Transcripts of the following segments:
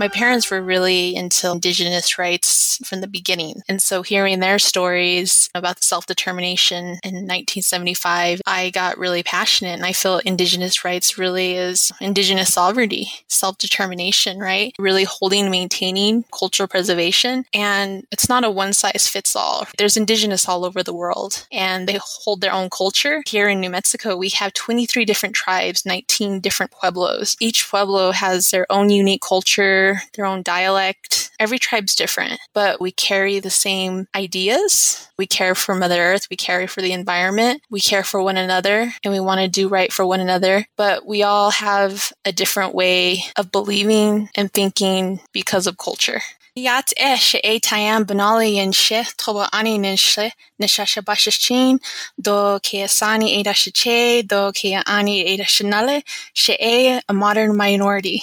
My parents were really into Indigenous rights from the beginning. And so hearing their stories about self determination in 1975, I got really passionate. And I feel Indigenous rights really is Indigenous sovereignty, self determination, right? Really holding, maintaining cultural preservation. And it's not a one size fits all. There's Indigenous all over the world and they hold their own culture. Here in New Mexico, we have 23 different tribes, 19 different pueblos. Each pueblo has their own unique culture their own dialect. Every tribe's different, but we carry the same ideas. We care for Mother Earth. We care for the environment. We care for one another and we want to do right for one another. But we all have a different way of believing and thinking because of culture. Yat do do a modern minority.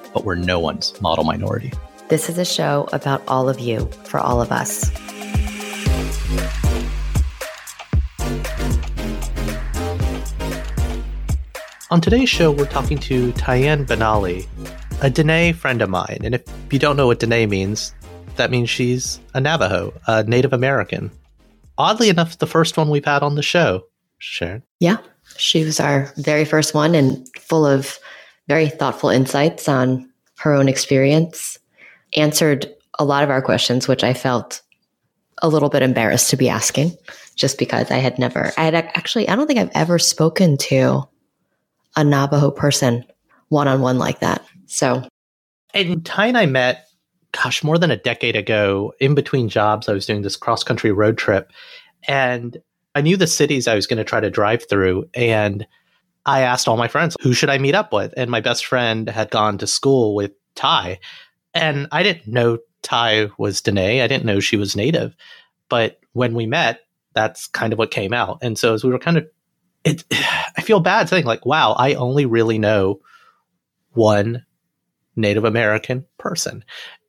but we're no one's model minority. This is a show about all of you for all of us. On today's show, we're talking to Tyann Benali, a Dene friend of mine. And if you don't know what Dene means, that means she's a Navajo, a Native American. Oddly enough, the first one we've had on the show, Sharon. Yeah, she was our very first one and full of very thoughtful insights on her own experience, answered a lot of our questions, which I felt a little bit embarrassed to be asking just because I had never, I had actually, I don't think I've ever spoken to a Navajo person one on one like that. So, and Ty and I met, gosh, more than a decade ago. In between jobs, I was doing this cross country road trip, and I knew the cities I was going to try to drive through. And I asked all my friends, who should I meet up with? And my best friend had gone to school with Ty. And I didn't know Ty was Dene. I didn't know she was native. But when we met, that's kind of what came out. And so as we were kind of, it, I feel bad saying like, wow, I only really know one Native American person.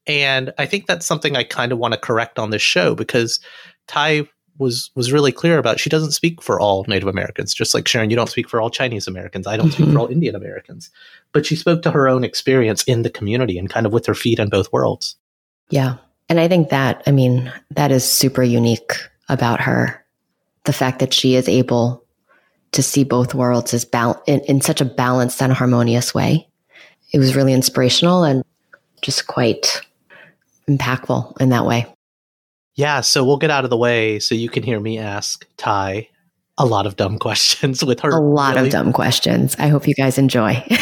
And I think that's something I kind of want to correct on this show because Ty was was really clear about she doesn't speak for all Native Americans, just like Sharon, you don't speak for all Chinese Americans. I don't speak for mm-hmm. all Indian Americans. But she spoke to her own experience in the community and kind of with her feet in both worlds. Yeah. And I think that, I mean, that is super unique about her. The fact that she is able to see both worlds is bal- in, in such a balanced and harmonious way. It was really inspirational and just quite impactful in that way. Yeah, so we'll get out of the way so you can hear me ask Ty a lot of dumb questions with her. A lot really- of dumb questions. I hope you guys enjoy.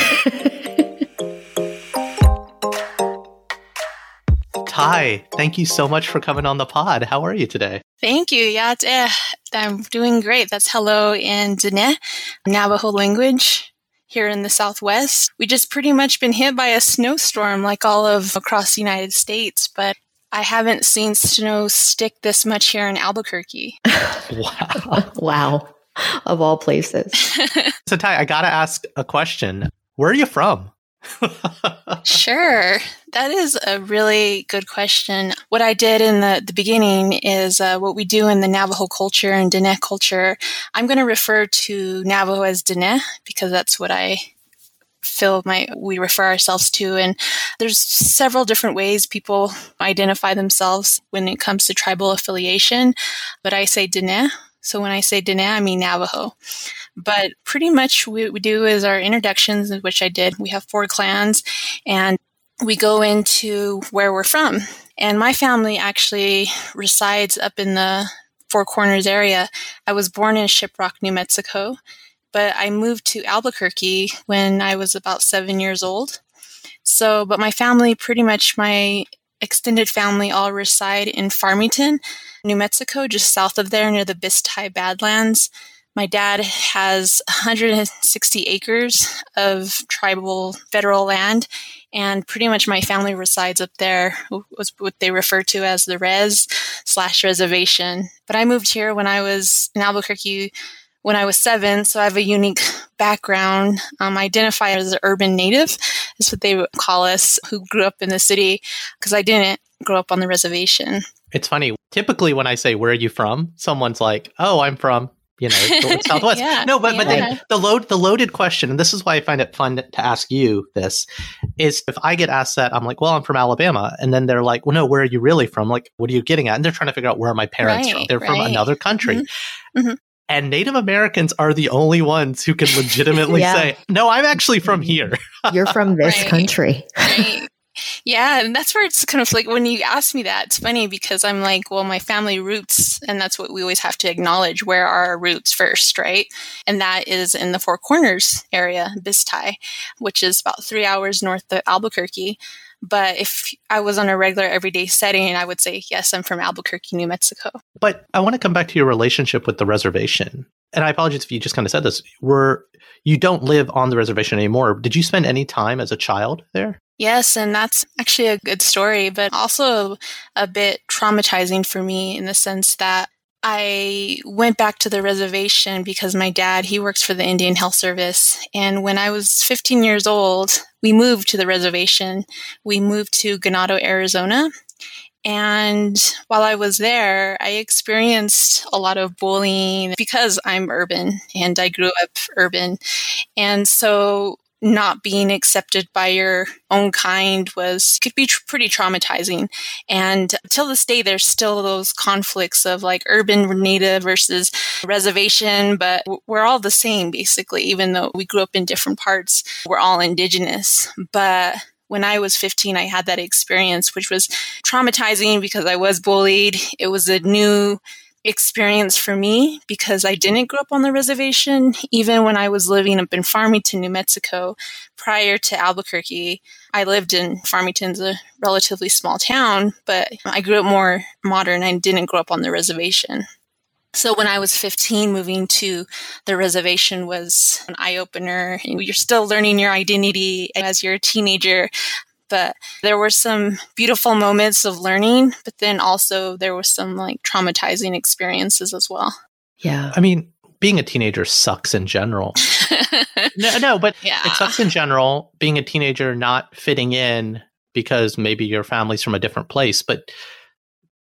Ty, thank you so much for coming on the pod. How are you today? Thank you. Yeah, eh, I'm doing great. That's hello in Dene, Navajo language here in the Southwest. We just pretty much been hit by a snowstorm like all of across the United States, but I haven't seen snow stick this much here in Albuquerque. wow. wow. Of all places. so, Ty, I got to ask a question. Where are you from? sure. That is a really good question. What I did in the, the beginning is uh, what we do in the Navajo culture and Dene culture. I'm going to refer to Navajo as Dene because that's what I feel my we refer ourselves to and there's several different ways people identify themselves when it comes to tribal affiliation but i say Dene So when I say Dene, I mean Navajo. But pretty much what we do is our introductions, which I did. We have four clans and we go into where we're from. And my family actually resides up in the Four Corners area. I was born in Shiprock, New Mexico, but I moved to Albuquerque when I was about seven years old. So, but my family, pretty much my extended family, all reside in Farmington, New Mexico, just south of there near the Bisti Badlands. My dad has 160 acres of tribal federal land, and pretty much my family resides up there, what they refer to as the res slash reservation. But I moved here when I was in Albuquerque when I was seven, so I have a unique background. Um, I identify as an urban native, is what they call us, who grew up in the city, because I didn't grow up on the reservation. It's funny. Typically, when I say, Where are you from? someone's like, Oh, I'm from you know, Southwest. yeah, no, but, yeah. but the load, the loaded question, and this is why I find it fun to ask you this is if I get asked that, I'm like, well, I'm from Alabama. And then they're like, well, no, where are you really from? Like, what are you getting at? And they're trying to figure out where my parents right, from. They're right. from another country. Mm-hmm. Mm-hmm. And Native Americans are the only ones who can legitimately yeah. say, no, I'm actually from mm-hmm. here. You're from this right. country. Yeah, and that's where it's kind of like when you ask me that, it's funny because I'm like, well, my family roots, and that's what we always have to acknowledge where are our roots first, right? And that is in the Four Corners area, Bisti, which is about three hours north of Albuquerque. But if I was on a regular everyday setting, I would say, yes, I'm from Albuquerque, New Mexico. But I want to come back to your relationship with the reservation. And I apologize if you just kind of said this. Were you don't live on the reservation anymore. Did you spend any time as a child there? Yes, and that's actually a good story, but also a bit traumatizing for me in the sense that I went back to the reservation because my dad, he works for the Indian Health Service. And when I was 15 years old, we moved to the reservation. We moved to Ganado, Arizona. And while I was there, I experienced a lot of bullying because I'm urban and I grew up urban. And so not being accepted by your own kind was could be tr- pretty traumatizing and till this day there's still those conflicts of like urban native versus reservation but we're all the same basically even though we grew up in different parts we're all indigenous but when I was 15, I had that experience, which was traumatizing because I was bullied. It was a new experience for me because I didn't grow up on the reservation. Even when I was living up in Farmington, New Mexico, prior to Albuquerque, I lived in Farmington's a relatively small town, but I grew up more modern. I didn't grow up on the reservation. So when I was 15, moving to the reservation was an eye opener. You're still learning your identity as you're a teenager but there were some beautiful moments of learning, but then also there was some like traumatizing experiences as well. Yeah. I mean, being a teenager sucks in general. no, no, but yeah. it sucks in general being a teenager not fitting in because maybe your family's from a different place, but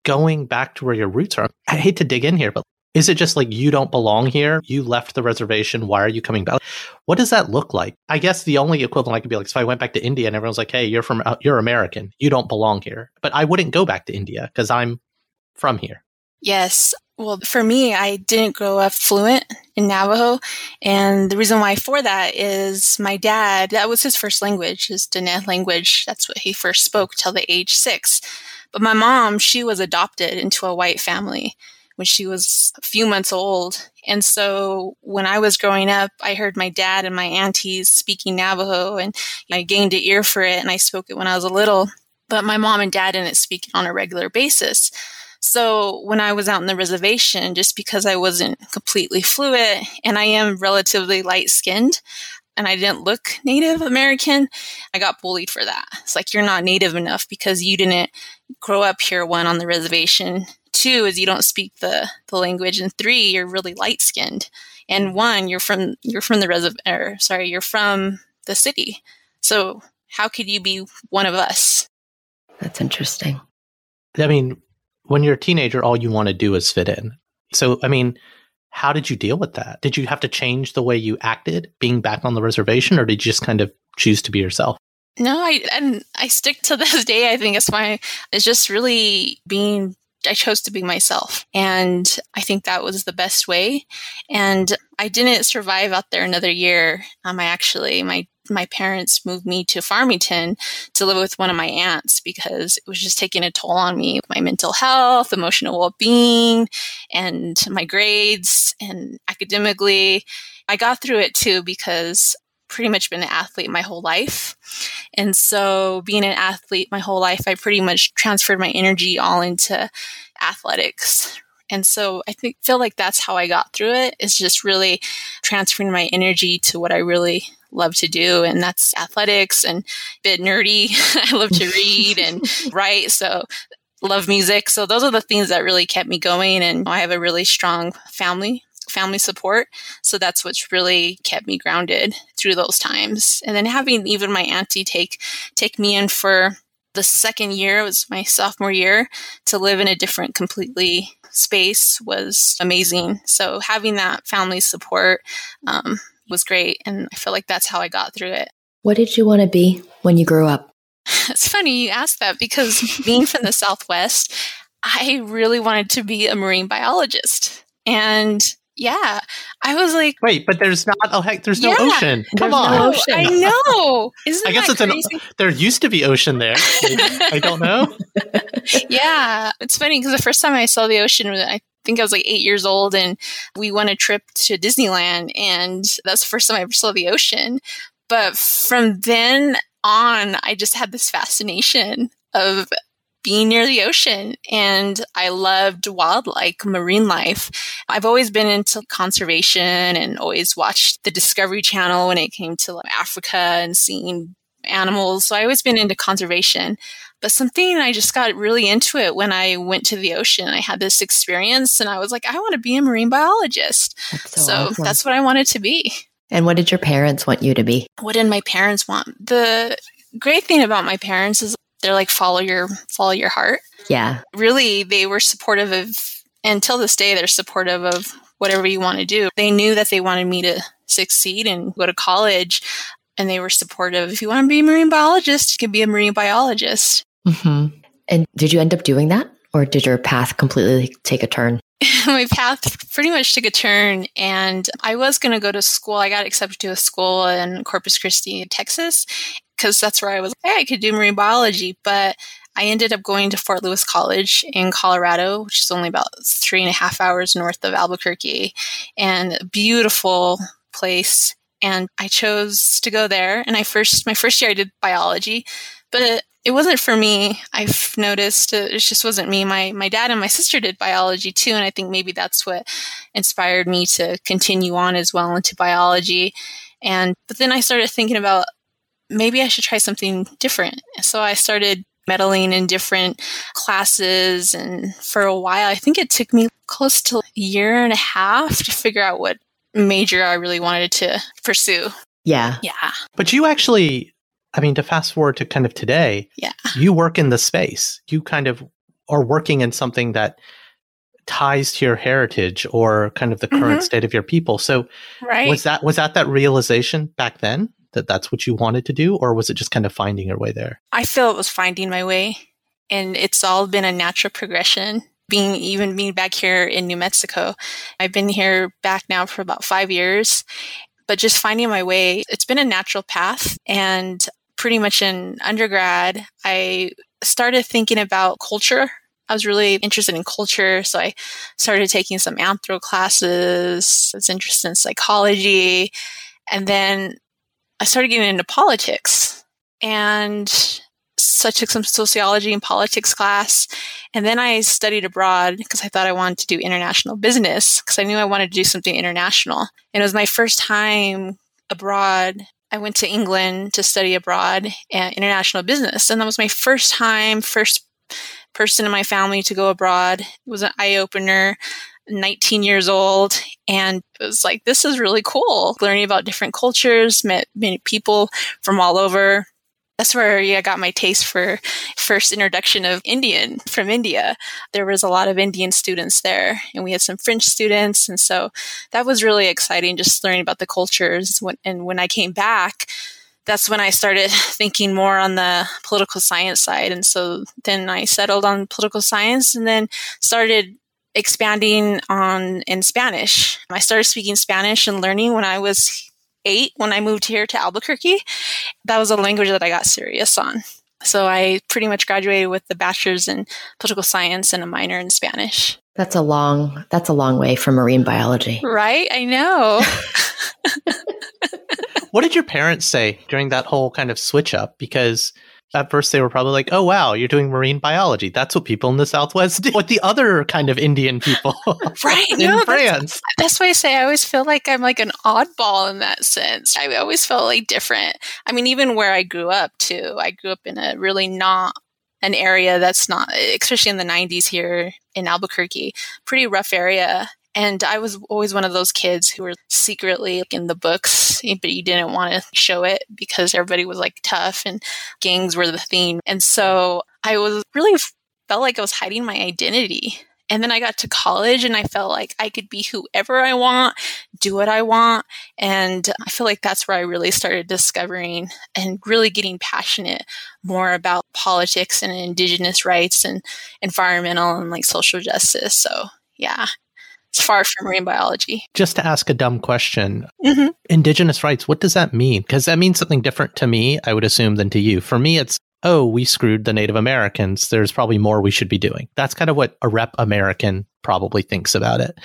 going back to where your roots are. I hate to dig in here, but is it just like you don't belong here? You left the reservation. Why are you coming back? What does that look like? I guess the only equivalent I could be like, if I went back to India and everyone's like, "Hey, you're from uh, you're American. You don't belong here." But I wouldn't go back to India because I'm from here. Yes. Well, for me, I didn't grow up fluent in Navajo. And the reason why for that is my dad, that was his first language, his Dene language. That's what he first spoke till the age six. But my mom, she was adopted into a white family when she was a few months old. And so when I was growing up, I heard my dad and my aunties speaking Navajo and I gained an ear for it and I spoke it when I was a little. But my mom and dad didn't speak it on a regular basis. So when I was out in the reservation, just because I wasn't completely fluent and I am relatively light skinned, and I didn't look Native American, I got bullied for that. It's like, you're not Native enough because you didn't grow up here, one, on the reservation, two is you don't speak the, the language and three you're really light skinned and one you're from you're from the reservoir sorry you're from the city. So how could you be one of us? That's interesting. I mean when you're a teenager all you want to do is fit in. So i mean how did you deal with that? Did you have to change the way you acted being back on the reservation or did you just kind of choose to be yourself? No, I and I stick to this day. I think. It's why it's just really being I chose to be myself. And I think that was the best way. And I didn't survive out there another year. Um, I actually, my my parents moved me to Farmington to live with one of my aunts because it was just taking a toll on me, my mental health, emotional well being, and my grades and academically. I got through it too because pretty much been an athlete my whole life. And so being an athlete my whole life, I pretty much transferred my energy all into athletics. And so I think feel like that's how I got through it is just really transferring my energy to what I really love to do and that's athletics and a bit nerdy. I love to read and write. So love music. So those are the things that really kept me going and I have a really strong family family support. So that's what's really kept me grounded through those times. And then having even my auntie take take me in for the second year, it was my sophomore year, to live in a different completely space was amazing. So having that family support um, was great. And I feel like that's how I got through it. What did you want to be when you grew up? It's funny you ask that because being from the Southwest, I really wanted to be a marine biologist. And yeah. I was like, wait, but there's not. Oh heck, there's no yeah, ocean. Come on, no ocean. I know. Isn't I guess it's crazy? an. There used to be ocean there. I don't know. yeah, it's funny because the first time I saw the ocean, I think I was like eight years old, and we went a trip to Disneyland, and that's the first time I ever saw the ocean. But from then on, I just had this fascination of being near the ocean and I loved wildlife, marine life. I've always been into conservation and always watched the Discovery Channel when it came to like Africa and seeing animals. So I always been into conservation. But something I just got really into it when I went to the ocean. I had this experience and I was like, I want to be a marine biologist. That's so, so awesome. that's what I wanted to be. And what did your parents want you to be? What did my parents want? The great thing about my parents is they're like follow your follow your heart. Yeah. Really, they were supportive of until this day they're supportive of whatever you want to do. They knew that they wanted me to succeed and go to college and they were supportive. If you want to be a marine biologist, you can be a marine biologist. Mm-hmm. And did you end up doing that? Or did your path completely take a turn? my path pretty much took a turn and I was going to go to school. I got accepted to a school in Corpus Christi, Texas, because that's where I was, hey, I could do marine biology. But I ended up going to Fort Lewis College in Colorado, which is only about three and a half hours north of Albuquerque, and beautiful place. And I chose to go there. And I first, my first year, I did biology, but it wasn't for me. I've noticed it just wasn't me. My my dad and my sister did biology too, and I think maybe that's what inspired me to continue on as well into biology. And but then I started thinking about maybe I should try something different. So I started meddling in different classes. And for a while, I think it took me close to a year and a half to figure out what major I really wanted to pursue. Yeah. Yeah. But you actually, I mean, to fast forward to kind of today, yeah. you work in the space. You kind of are working in something that ties to your heritage or kind of the current mm-hmm. state of your people. So right. was that was that that realization back then? That that's what you wanted to do, or was it just kind of finding your way there? I feel it was finding my way, and it's all been a natural progression. Being even being back here in New Mexico, I've been here back now for about five years, but just finding my way, it's been a natural path. And pretty much in undergrad, I started thinking about culture I was really interested in culture, so I started taking some anthro classes. I was interested in psychology. And then I started getting into politics and so I took some sociology and politics class. And then I studied abroad because I thought I wanted to do international business because I knew I wanted to do something international. And it was my first time abroad. I went to England to study abroad and international business. And that was my first time, first person in my family to go abroad. It was an eye opener. 19 years old and it was like this is really cool learning about different cultures met many people from all over that's where yeah, I got my taste for first introduction of Indian from India. There was a lot of Indian students there, and we had some French students, and so that was really exciting. Just learning about the cultures. And when I came back, that's when I started thinking more on the political science side. And so then I settled on political science and then started expanding on in Spanish. I started speaking Spanish and learning when I was eight when I moved here to Albuquerque. That was a language that I got serious on. So I pretty much graduated with the bachelor's in political science and a minor in Spanish. That's a long that's a long way from marine biology. Right? I know. what did your parents say during that whole kind of switch up? Because at first they were probably like, "Oh wow, you're doing marine biology. That's what people in the Southwest do." What the other kind of Indian people, right? in no, France. That's, that's why I say I always feel like I'm like an oddball in that sense. I always felt like different. I mean, even where I grew up too. I grew up in a really not an area that's not, especially in the 90s here in Albuquerque, pretty rough area. And I was always one of those kids who were secretly in the books, but you didn't want to show it because everybody was like tough and gangs were the theme. And so I was really felt like I was hiding my identity. And then I got to college and I felt like I could be whoever I want, do what I want. And I feel like that's where I really started discovering and really getting passionate more about politics and indigenous rights and environmental and like social justice. So yeah, it's far from marine biology. Just to ask a dumb question, mm-hmm. Indigenous rights, what does that mean? Because that means something different to me, I would assume, than to you. For me, it's, oh, we screwed the Native Americans. There's probably more we should be doing. That's kind of what a rep American probably thinks about it.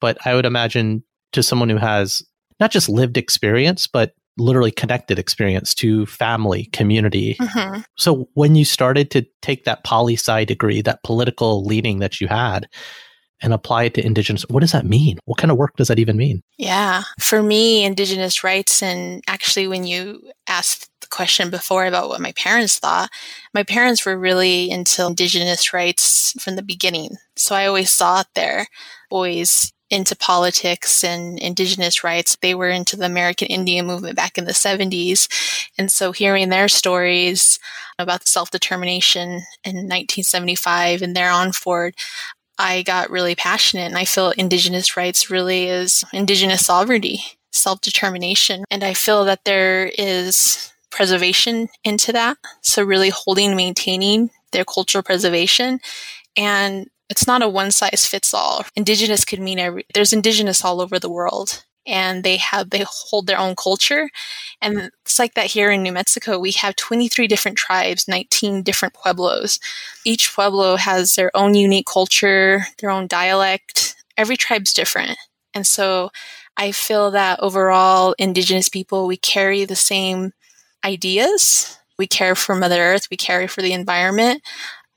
But I would imagine to someone who has not just lived experience, but literally connected experience to family, community. Mm-hmm. So when you started to take that poli sci degree, that political leaning that you had, and apply it to indigenous what does that mean what kind of work does that even mean yeah for me indigenous rights and actually when you asked the question before about what my parents thought my parents were really into indigenous rights from the beginning so i always saw it there always into politics and indigenous rights. They were into the American Indian movement back in the 70s. And so hearing their stories about the self determination in 1975 and there on forward, I got really passionate and I feel indigenous rights really is indigenous sovereignty, self determination. And I feel that there is preservation into that. So really holding, maintaining their cultural preservation. And it's not a one size fits all. Indigenous could mean every, there's indigenous all over the world and they have they hold their own culture. And it's like that here in new mexico we have 23 different tribes 19 different pueblos. Each pueblo has their own unique culture their own dialect. Every tribe's different. And so i feel that overall indigenous people we carry the same ideas. We care for mother earth. We care for the environment.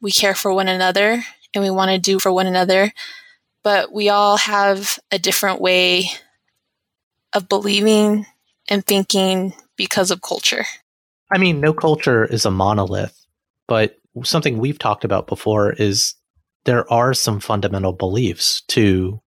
We care for one another and we want to do for one another. But we all have a different way of believing and thinking because of culture. I mean, no culture is a monolith, but something we've talked about before is there are some fundamental beliefs to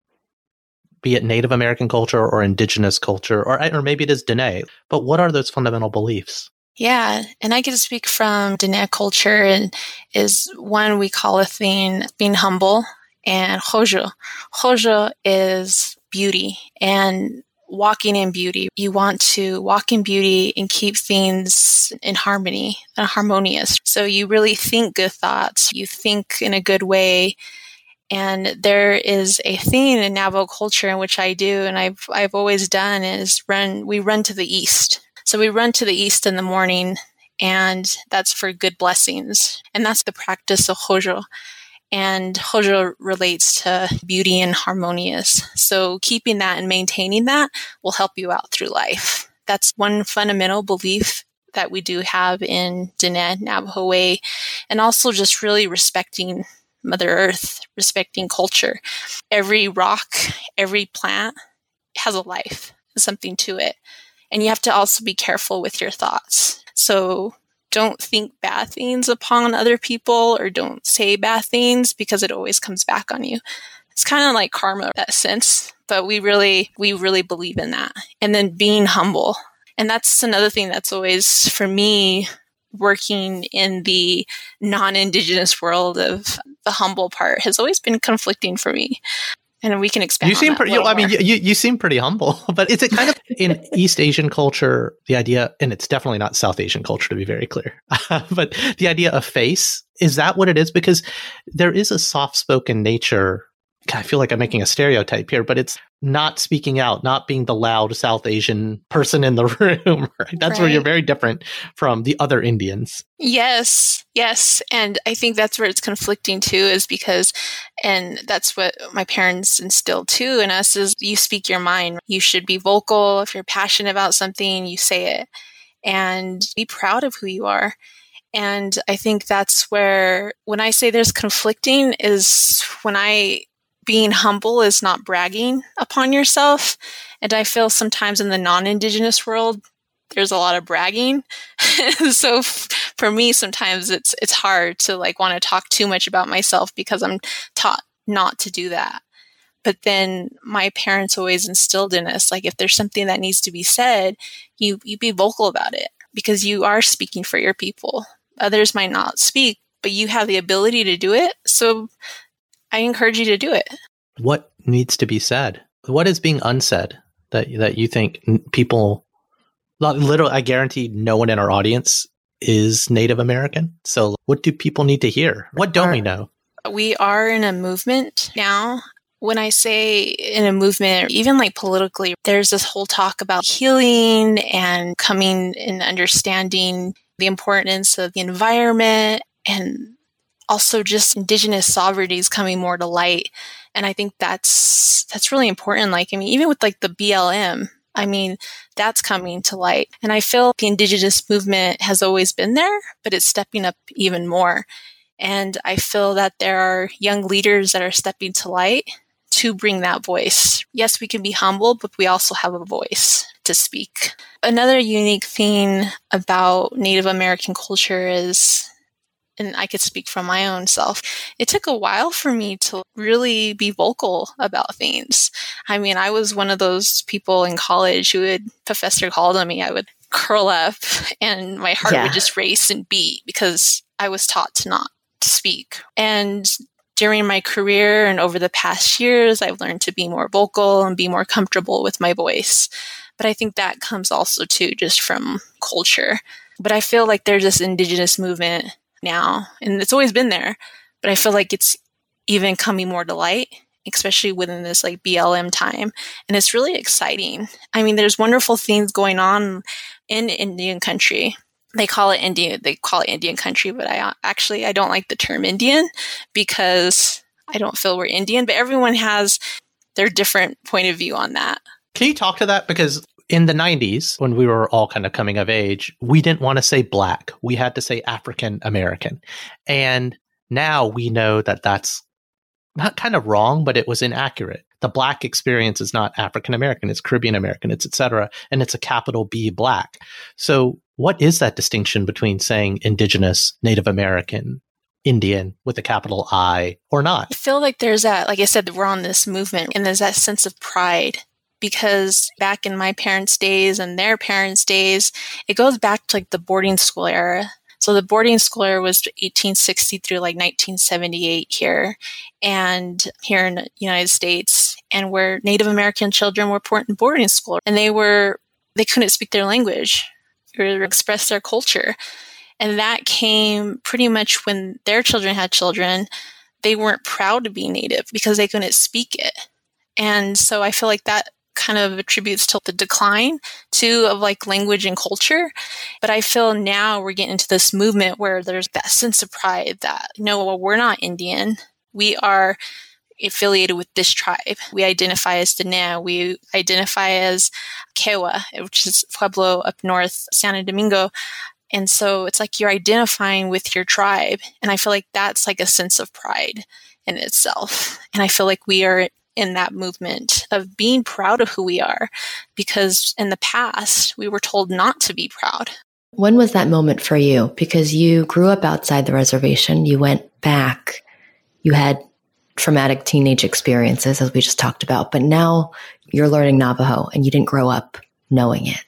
be it Native American culture or indigenous culture, or, or maybe it is Dene. But what are those fundamental beliefs? Yeah, and I get to speak from Dene culture, and is one we call a thing being humble, and Hózhó. Hózhó is beauty, and walking in beauty. You want to walk in beauty and keep things in harmony and harmonious. So you really think good thoughts. You think in a good way. And there is a thing in Navajo culture in which I do, and I've, I've always done is run, we run to the east. So we run to the east in the morning and that's for good blessings. And that's the practice of Hózhó and Hózhó relates to beauty and harmonious. So keeping that and maintaining that will help you out through life. That's one fundamental belief that we do have in Diné Navajo way, and also just really respecting Mother Earth, respecting culture. Every rock, every plant has a life, something to it. And you have to also be careful with your thoughts. So don't think bad things upon other people or don't say bad things because it always comes back on you. It's kind of like karma that sense, but we really, we really believe in that. And then being humble. And that's another thing that's always, for me, working in the non indigenous world of the humble part has always been conflicting for me. And we can expand. You seem pretty. I mean, you, you seem pretty humble. But is it kind of in East Asian culture the idea, and it's definitely not South Asian culture to be very clear, but the idea of face is that what it is? Because there is a soft spoken nature I feel like I'm making a stereotype here, but it's not speaking out, not being the loud South Asian person in the room. Right? That's right. where you're very different from the other Indians. Yes, yes. And I think that's where it's conflicting too, is because, and that's what my parents instilled too in us is you speak your mind. You should be vocal. If you're passionate about something, you say it and be proud of who you are. And I think that's where, when I say there's conflicting, is when I being humble is not bragging upon yourself. And I feel sometimes in the non Indigenous world, there's a lot of bragging. so f- for me, sometimes it's, it's hard to like want to talk too much about myself because I'm taught not to do that. But then my parents always instilled in us, like if there's something that needs to be said, you, you be vocal about it because you are speaking for your people. Others might not speak, but you have the ability to do it. So I encourage you to do it. What needs to be said? What is being unsaid that that you think people literally I guarantee no one in our audience is Native American. So what do people need to hear? What don't we know? We are in a movement now. When I say in a movement, even like politically, there's this whole talk about healing and coming and understanding the importance of the environment and also just indigenous sovereignty is coming more to light. And i think that's that's really important. Like i mean even with like the blm i mean that's coming to light. And i feel the indigenous movement has always been there but it's stepping up even more. And i feel that there are young leaders that are stepping to light to bring that voice. Yes we can be humble but we also have a voice to speak. Another unique thing about native american culture is and I could speak from my own self, it took a while for me to really be vocal about things. I mean, I was one of those people in college who would, professor called on me, I would curl up and my heart yeah. would just race and beat because I was taught to not speak. And during my career and over the past years, I've learned to be more vocal and be more comfortable with my voice. But I think that comes also too just from culture. But I feel like there's this indigenous movement now, and it's always been there, but I feel like it's even coming more to light, especially within this like BLM time. And it's really exciting. I mean, there's wonderful things going on in Indian country. They call it Indian, they call it Indian country, but I actually, I don't like the term Indian because I don't feel we're Indian, but everyone has their different point of view on that. Can you talk to that? Because in the 90s, when we were all kind of coming of age, we didn't want to say black. We had to say African American. And now we know that that's not kind of wrong, but it was inaccurate. The black experience is not African American, it's Caribbean American, it's etc. And it's a capital B black. So what is that distinction between saying indigenous, Native American, Indian with a capital I or not? I feel like there's that, like I said, we're on this movement and there's that sense of pride because back in my parents' days and their parents' days, it goes back to like the boarding school era. So the boarding school era was 1860 through like 1978 here and here in the United States and where Native American children were put in boarding school and they were, they couldn't speak their language or express their culture. And that came pretty much when their children had children. They weren't proud to be Native because they couldn't speak it. And so I feel like that kind of attributes to the decline too of like language and culture. But I feel now we're getting into this movement where there's that sense of pride that no, well, we're not Indian. We are affiliated with this tribe. We identify as Diné. We identify as Kewa, which is Pueblo up north, Santo Domingo. And so it's like you're identifying with your tribe. And I feel like that's like a sense of pride in itself. And I feel like we are in that movement of being proud of who we are because in the past we were told not to be proud. When was that moment for you? Because you grew up outside the reservation, you went back, you had traumatic teenage experiences, as we just talked about, but now you're learning Navajo and you didn't grow up knowing it.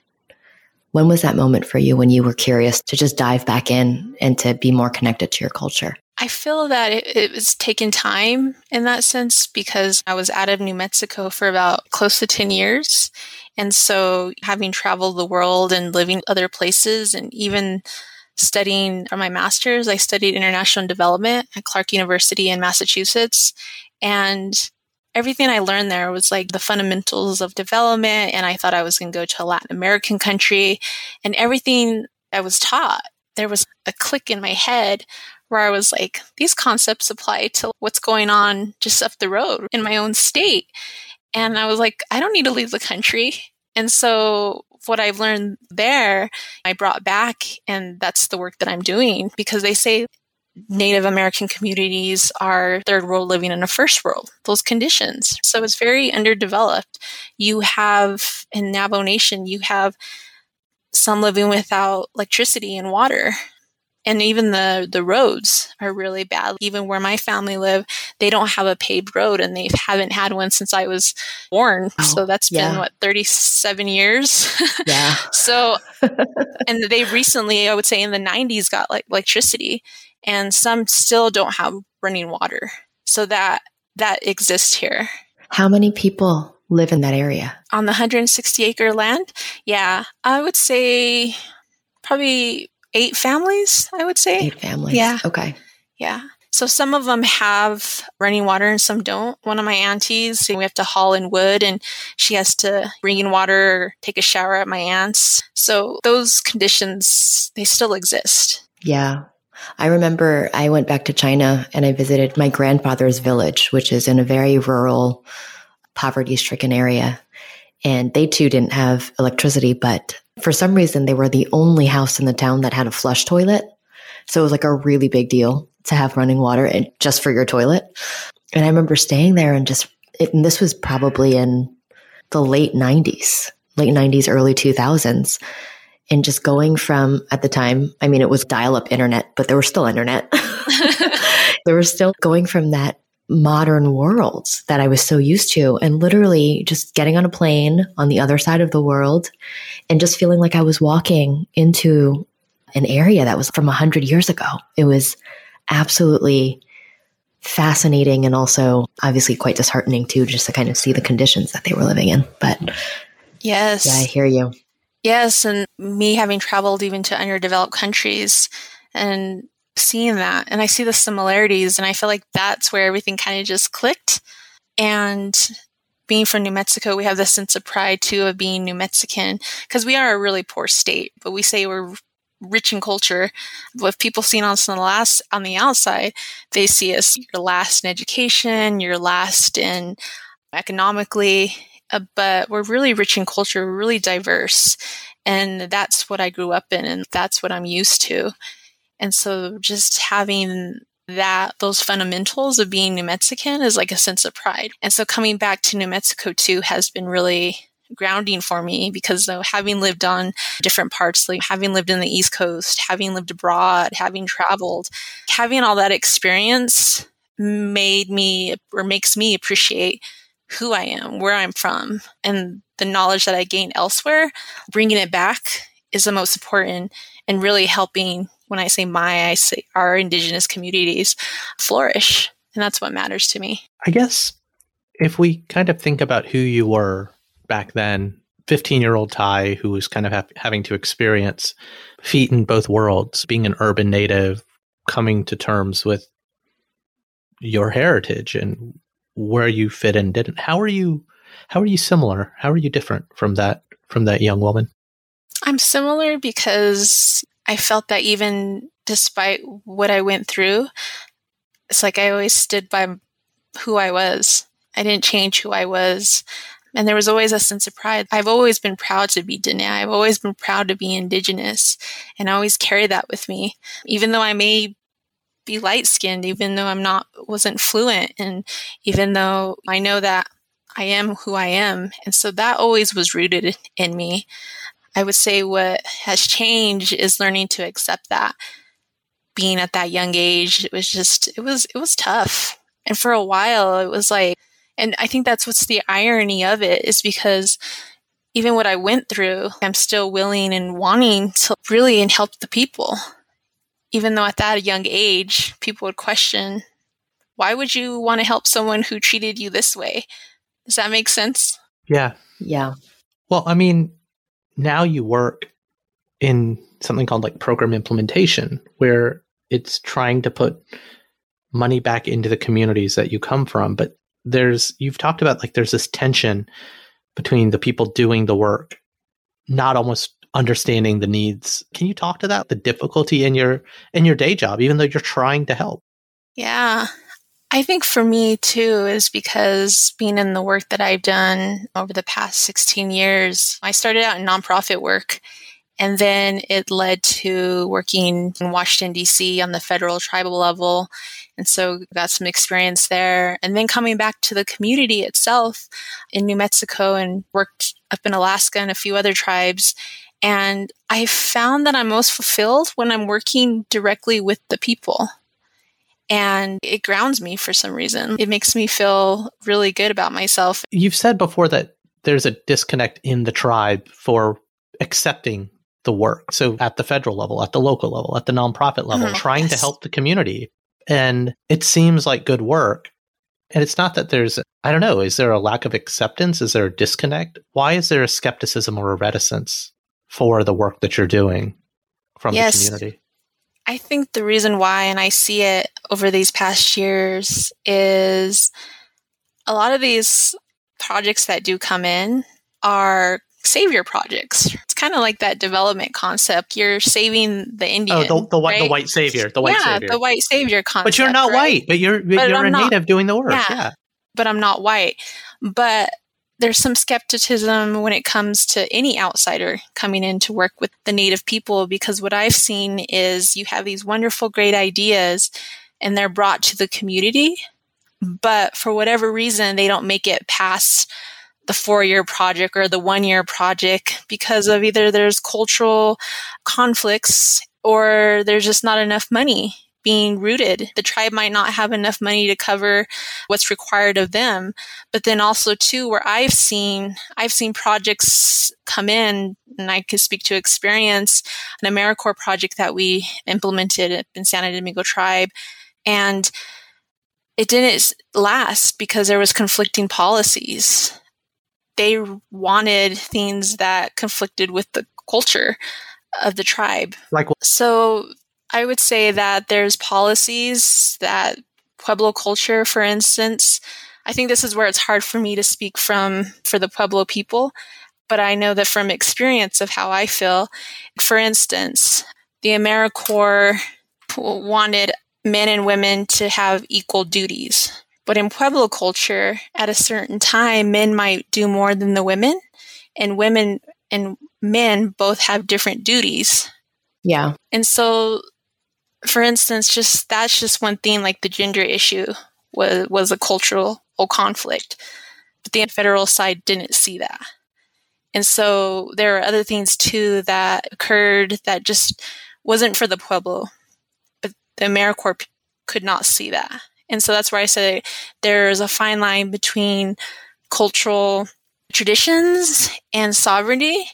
When was that moment for you when you were curious to just dive back in and to be more connected to your culture? I feel that it, it, was taking time in that sense because I was out of New Mexico for about close to 10 years. And so having traveled the world and living other places and even studying for my master's, I studied international development at Clark University in Massachusetts. And everything I learned there was like the fundamentals of development. And I thought I was going to go to a Latin American country and everything I was taught. There was a click in my head where I was like, these concepts apply to what's going on just up the road in my own state. And I was like, I don't need to leave the country. And so what I've learned there, I brought back, and that's the work that I'm doing because they say Native American communities are third world living in a first world, those conditions. So it's very underdeveloped. You have in Navajo Nation, you have some living without electricity and water and even the the roads are really bad. Even where my family live they don't have a paved road and they haven't had one since i was born. Oh, so that's yeah. been what 37 years? Yeah. So and they recently i would say in the 90s got like electricity. And some still don't have running water. So that that exists here. How many people live in that area? On the 160 acre land? Yeah i would say probably eight families, I would say. Eight families. Yeah. Okay. Yeah. So some of them have running water and some don't. One of my aunties, we have to haul in wood and she has to bring in water or take a shower at my aunt's. So those conditions, they still exist. Yeah. I remember I went back to China and I visited my grandfather's village, which is in a very rural, poverty stricken area. And they too didn't have electricity, but for some reason, they were the only house in the town that had a flush toilet. So it was like a really big deal to have running water and just for your toilet. And I remember staying there and just, it, and this was probably in the late 90s, late 90s, early 2000s. And just going from at the time, I mean, it was dial up internet, but there was still internet. there was still going from that modern world that I was so used to and literally just getting on a plane on the other side of the world and just feeling like I was walking into an area that was from a hundred years ago. It was absolutely fascinating and also obviously quite disheartening too, just to kind of see the conditions that they were living in. But yes, yeah, I hear you. Yes. And me having traveled even to underdeveloped countries and seeing that and I see the similarities and I feel like that's where everything kind of just clicked. And being from New Mexico, we have this sense of pride too of being New Mexican because we are a really poor state, but we say we're rich in culture. With people seeing us on the last on the outside, they see us you're last in education, you're last in economically, uh, but we're really rich in culture, really diverse. And that's what I grew up in and that's what I'm used to. And so just having that those fundamentals of being New Mexican is like a sense of pride. And so coming back to New Mexico too has been really grounding for me because though having lived on different parts, like having lived in the East Coast, having lived abroad, having traveled, having all that experience made me or makes me appreciate who I am, where I'm from, and the knowledge that I gain elsewhere, bringing it back is the most important and really helping when I say my, I say our indigenous communities flourish. And that's what matters to me. I guess if we kind of think about who you were back then, 15 year old Ty, who was kind of ha- having to experience feet in both worlds, being an urban native, coming to terms with your heritage and where you fit in didn't. How are you? How are you similar? How are you different from that from that young woman? I'm similar because I felt that even despite what I went through, it's like I always stood by who I was. I didn't change who I was. And there was always a sense of pride. I've always been proud to be Dene. I've always been proud to be indigenous. And I always carry that with me. Even though I may be light skinned, even though I'm not, wasn't fluent, and even though I know that I am who I am. And so that always was rooted in me. I would say what has changed is learning to accept that. Being at that young age, it was just, it was, it was tough. And for a while, it was like, and I think that's what's the irony of it is because even what I went through, I'm still willing and wanting to really help the people. even though at that young age, people would question, why would you want to help someone who treated you this way? Does that make sense? Yeah. Yeah. Well, I mean, now you work in something called like program implementation, where it's trying to put money back into the communities that you come from. But there's, you've talked about like there's this tension between the people doing the work, not almost understanding the needs. Can you talk to that? The difficulty in your in your day job, even though you're trying to help. Yeah. I think for me too is because being in the work that I've done over the past 16 years, I started out in nonprofit work and then it led to working in Washington, D.C. on the federal tribal level. And so got some experience there. And then coming back to the community itself in New Mexico and worked up in Alaska and a few other tribes. And I found that I'm most fulfilled when I'm working directly with the people. And it grounds me for some reason. It makes me feel really good about myself. You've said before that there's a disconnect in the tribe for accepting the work. So at the federal level, at the local level, at the nonprofit level, mm-hmm. trying yes. to help the community. And it seems like good work. And it's not that there's, I don't know, is there a lack of acceptance? Is there a disconnect? Why is there a skepticism or a reticence for the work that you're doing from yes. the community? I think the reason why, and I see it over these past years, is a lot of these projects that do come in are savior projects. It's kind of like that development concept. You're saving the oh, Indian. Oh, the, the white, right? the white savior, the white yeah, savior, the white savior concept. But you're not right? white. But you're but you're I'm a not, native doing the work. Yeah, yeah, but I'm not white. But there's some skepticism when it comes to any outsider coming in to work with the native people because what I've seen is you have these wonderful, great ideas and they're brought to the community, but for whatever reason, they don't make it past the four year project or the one year project because of either there's cultural conflicts or there's just not enough money being rooted. The tribe might not have enough money to cover what's required of them. But then also too, where I've seen, I've seen projects come in and I can speak to experience an AmeriCorps project that we implemented in Santo Domingo tribe. And it didn't last because there was conflicting policies. They wanted things that conflicted with the culture of the tribe. Like what? So I would say that there's policies that Pueblo culture, for instance, I think this is where it's hard for me to speak from for the Pueblo people, but I know that from experience of how I feel, for instance, the AmeriCorps wanted men and women to have equal duties. But in Pueblo culture, at a certain time, men might do more than the women, and women and men both have different duties. Yeah. And so for instance, just that's just one thing. Like the gender issue was was a cultural conflict, but the federal side didn't see that, and so there are other things too that occurred that just wasn't for the pueblo, but the AmeriCorps could not see that, and so that's where I say there's a fine line between cultural traditions and sovereignty.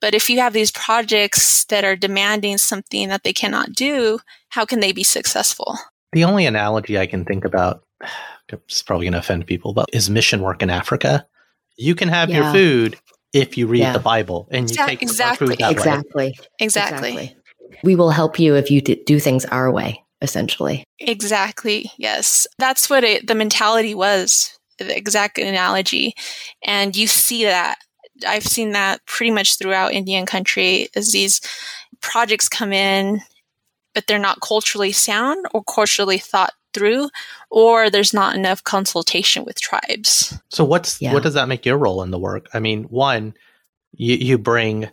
But if you have these projects that are demanding something that they cannot do, how can they be successful? The only analogy I can think about, it's probably going to offend people, but is mission work in Africa. You can have yeah. your food if you read yeah. the Bible and you take exactly. food that exactly. Way. exactly. Exactly. We will help you if you do things our way, essentially. Exactly. Yes. That's what it, the mentality was, the exact analogy. And you see that. I've seen that pretty much throughout Indian country as these projects come in but they're not culturally sound or culturally thought through or there's not enough consultation with tribes. So what's yeah. what does that make your role in the work? I mean one you, you bring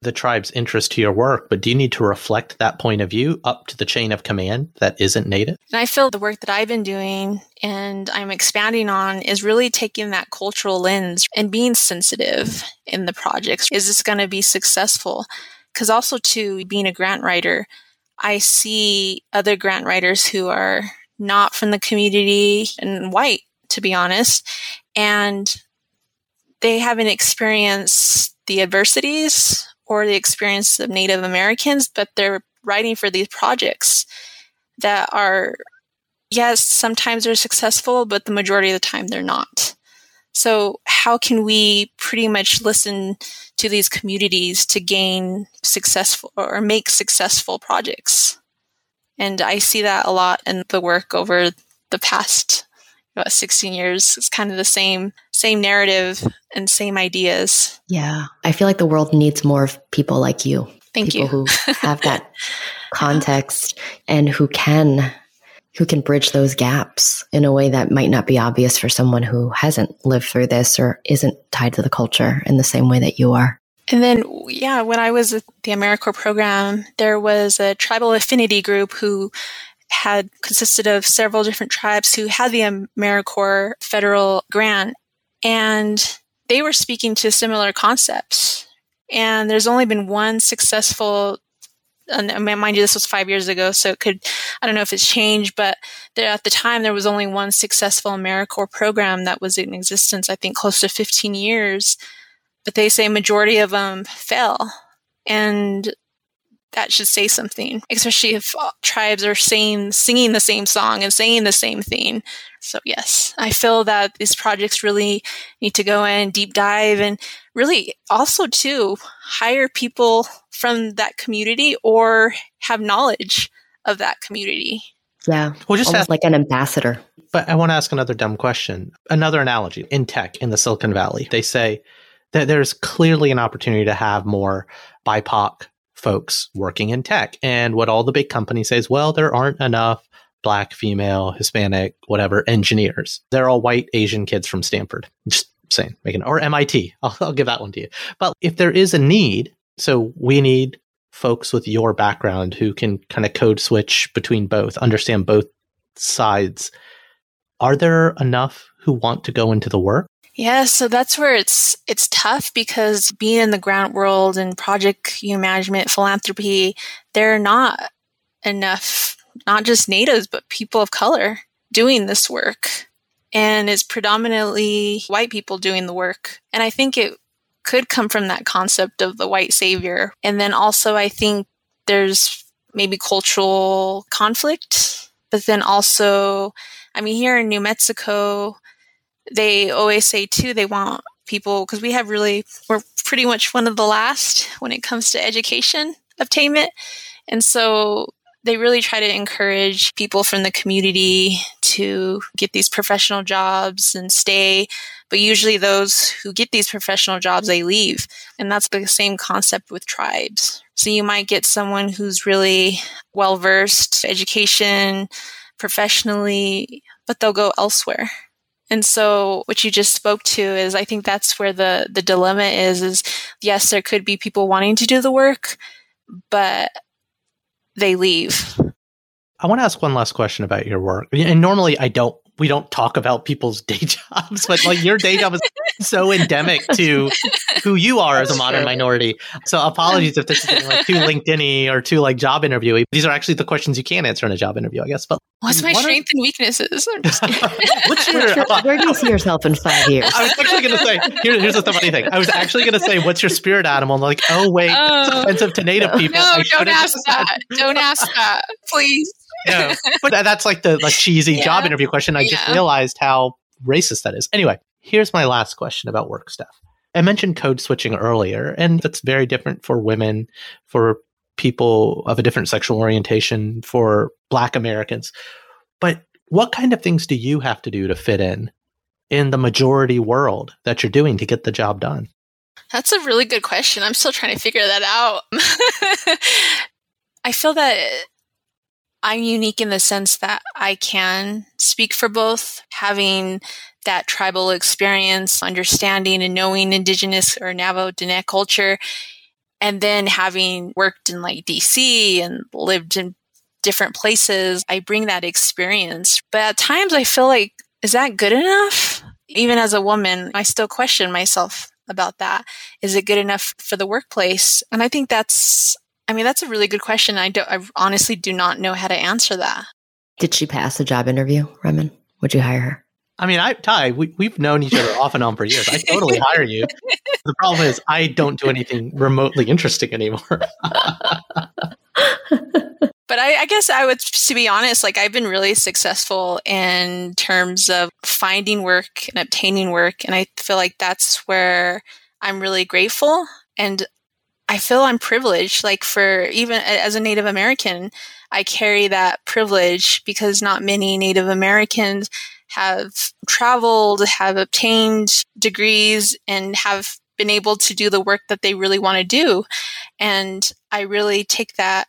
the tribe's interest to your work but do you need to reflect that point of view up to the chain of command that isn't native? And i feel the work that i've been doing and i'm expanding on is really taking that cultural lens and being sensitive in the projects. Is this going to be successful? Because also too being a grant writer I see other grant writers who are not from the community and white, to be honest, and they haven't experienced the adversities or the experience of Native Americans, but they're writing for these projects that are, yes, sometimes they're successful, but the majority of the time they're not. So, how can we pretty much listen to these communities to gain successful or make successful projects? And I see that a lot in the work over the past about 16 years. It's kind of the same same narrative and same ideas. Yeah. I feel like the world needs more of people like you. Thank people you. who have that context and who can who can bridge those gaps in a way that might not be obvious for someone who hasn't lived through this or isn't tied to the culture in the same way that you are. And then, yeah, when I was at the AmeriCorps program, there was a tribal affinity group who had consisted of several different tribes who had the AmeriCorps federal grant. And they were speaking to similar concepts. And there's only been one successful and mind you, this was five years ago, so it could, I don't know if it's changed, but there, at the time there was only one successful AmeriCorps program that was in existence, I think close to 15 years. But they say majority of them fell. And that should say something, especially if tribes are saying, singing the same song and saying the same thing. So yes, I feel that these projects really need to go in deep dive and really also too hire people from that community or have knowledge of that community. Yeah. Well, just ask, like an ambassador. But I want to ask another dumb question. Another analogy in tech in the Silicon Valley, they say that there's clearly an opportunity to have more BIPOC folks working in tech. And what all the big companies say is, well, there aren't enough black, female, Hispanic, whatever engineers. They're all white Asian kids from Stanford. Just saying, making or MIT. I'll, I'll give that one to you. But if there is a need, so we need folks with your background who can kind of code switch between both, understand both sides. Are there enough who want to go into the work? Yeah, so that's where it's it's tough because being in the grant world and project you know, management, philanthropy, there are not enough, not just natives, but people of color doing this work. And it's predominantly white people doing the work. And I think it could come from that concept of the white savior. And then also, I think there's maybe cultural conflict, but then also, I mean, here in New Mexico, they always say too they want people because we have really we're pretty much one of the last when it comes to education attainment. and so they really try to encourage people from the community to get these professional jobs and stay. But usually those who get these professional jobs they leave. And that's the same concept with tribes. So you might get someone who's really well versed education professionally but they'll go elsewhere. And so what you just spoke to is I think that's where the the dilemma is is yes there could be people wanting to do the work but they leave. I want to ask one last question about your work. And normally I don't we don't talk about people's day jobs, but like your day job is so endemic to who you are as a modern minority. So apologies if this is like too LinkedIn or too like job interviewy. These are actually the questions you can answer in a job interview, I guess. But what's my what strengths are... and weaknesses? your, where do you see yourself in five years? I was actually going to say, here, here's the funny thing. I was actually going to say, what's your spirit animal? I'm like, oh wait, oh, offensive to native people. No, don't ask that. Don't ask that, please no, but that's like the like cheesy yeah. job interview question. I yeah. just realized how racist that is. Anyway, here's my last question about work stuff. I mentioned code switching earlier, and that's very different for women, for people of a different sexual orientation, for Black Americans. But what kind of things do you have to do to fit in in the majority world that you're doing to get the job done? That's a really good question. I'm still trying to figure that out. I feel that I'm unique in the sense that I can speak for both, having that tribal experience, understanding and knowing indigenous or Navajo Diné culture, and then having worked in like DC and lived in different places, I bring that experience. But at times I feel like, is that good enough? Even as a woman, I still question myself about that. Is it good enough for the workplace? And I think that's I mean, that's a really good question. I don't, I honestly do not know how to answer that. Did she pass the job interview, Raman? Would you hire her? I mean, I Ty, we, we've known each other off and on for years. I totally hire you. The problem is, I don't do anything remotely interesting anymore. but I, I, guess I would, to be honest, like I've been really successful in terms of finding work and obtaining work. And I feel like that's where I'm really grateful. And I feel I'm privileged. Like for even as a Native American, I carry that privilege because not many Native Americans have traveled, have obtained degrees, and have been able to do the work that they really want to do. And I really take that,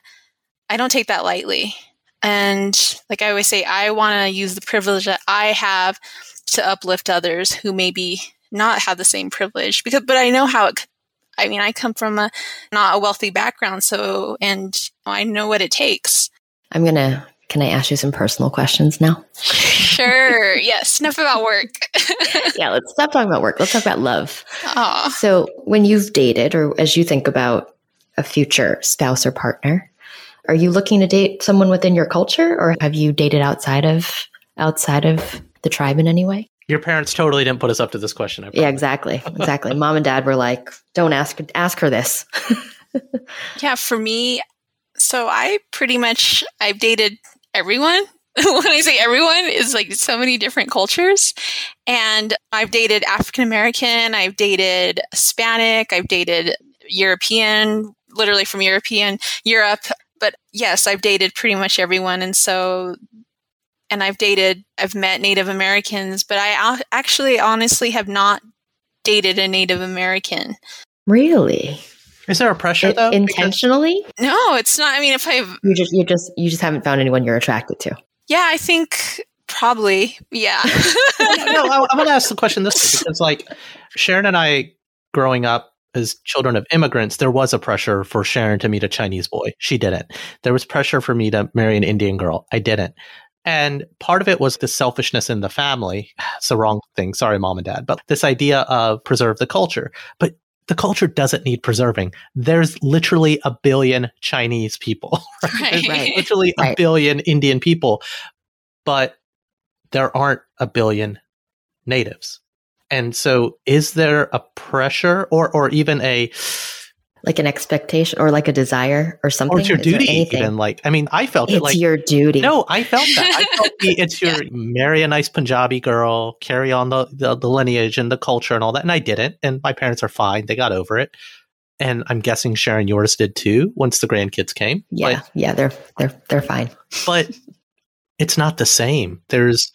I don't take that lightly. And like I always say, I want to use the privilege that I have to uplift others who maybe not have the same privilege because, but I know how it, I mean, I come from a not a wealthy background. So, and I know what it takes. I'm going to, can I ask you some personal questions now? Sure. yes. Enough about work. yeah. Let's stop talking about work. Let's talk about love. Aww. So when you've dated or as you think about a future spouse or partner, are you looking to date someone within your culture or have you dated outside of outside of the tribe in any way? Your parents totally didn't put us up to this question. Yeah, exactly. Exactly. Mom and dad were like, "Don't ask ask her this." yeah, for me, so I pretty much I've dated everyone. when I say everyone, is like so many different cultures. And I've dated African American, I've dated Hispanic, I've dated European, literally from European Europe. But yes, I've dated pretty much everyone. And so, and I've dated, I've met Native Americans, but I actually honestly have not dated a Native American. Really? Is there a pressure though? Intentionally? Because, no, it's not. I mean, if I've you just you just you just haven't found anyone you're attracted to. Yeah, I think probably. Yeah. no, I, I'm going to ask the question this way because, like, Sharon and I, growing up as children of immigrants, there was a pressure for Sharon to meet a Chinese boy. She didn't. There was pressure for me to marry an Indian girl. I didn't. And part of it was the selfishness in the family. It's the wrong thing. Sorry, mom and dad. But this idea of preserve the culture. But the culture doesn't need preserving. There's literally a billion Chinese people, right? right. literally right. a billion Indian people, but there aren't a billion natives. And so is there a pressure or or even a like an expectation or like a desire or oh, something. Or it's your Is duty, even like I mean, I felt it's it like your duty. No, I felt that. I felt the, it's your yeah. marry a nice Punjabi girl, carry on the, the, the lineage and the culture and all that, and I didn't. And my parents are fine; they got over it. And I'm guessing Sharon, yours did too. Once the grandkids came, yeah, but, yeah, they're they're they're fine. But it's not the same. There's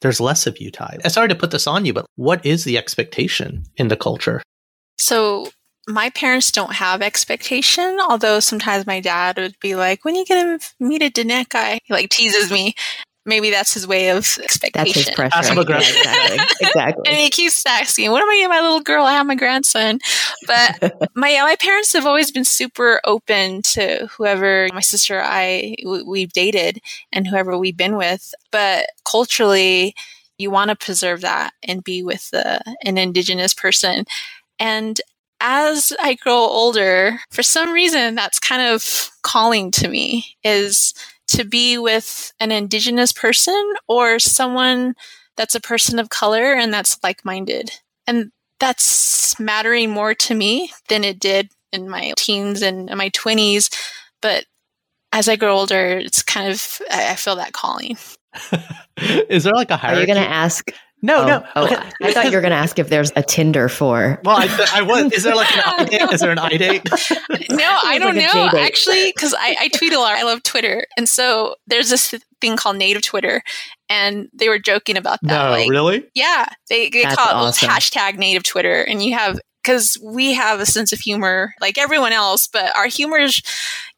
there's less of you tied. I sorry to put this on you, but what is the expectation in the culture? So my parents don't have expectation, although sometimes my dad would be like, when are you going to meet a Diné guy? He like teases me. Maybe that's his way of expectation. That's his pressure. Yeah, exactly. exactly. and he keeps asking, "What am I getting my little girl? I have my grandson." But my my parents have always been super open to whoever my sister I we've dated and whoever we've been with. But culturally, you want to preserve that and be with the, an indigenous person. And as I grow older, for some reason, that's kind of calling to me is to be with an indigenous person or someone that's a person of color and that's like minded. And that's mattering more to me than it did in my teens and my 20s. But as I grow older, it's kind of, I feel that calling. Is there like a hierarchy? Are you going to ask no, oh, no. Oh, I thought you were going to ask if there's a Tinder for. Well, I, I was. Is there like an I date? Is there an I date? no, I don't like know. Actually, because I, I tweet a lot. I love Twitter, and so there's this thing called Native Twitter, and they were joking about that. No, like, really? Yeah, they, they call it awesome. hashtag Native Twitter, and you have because we have a sense of humor like everyone else, but our humor is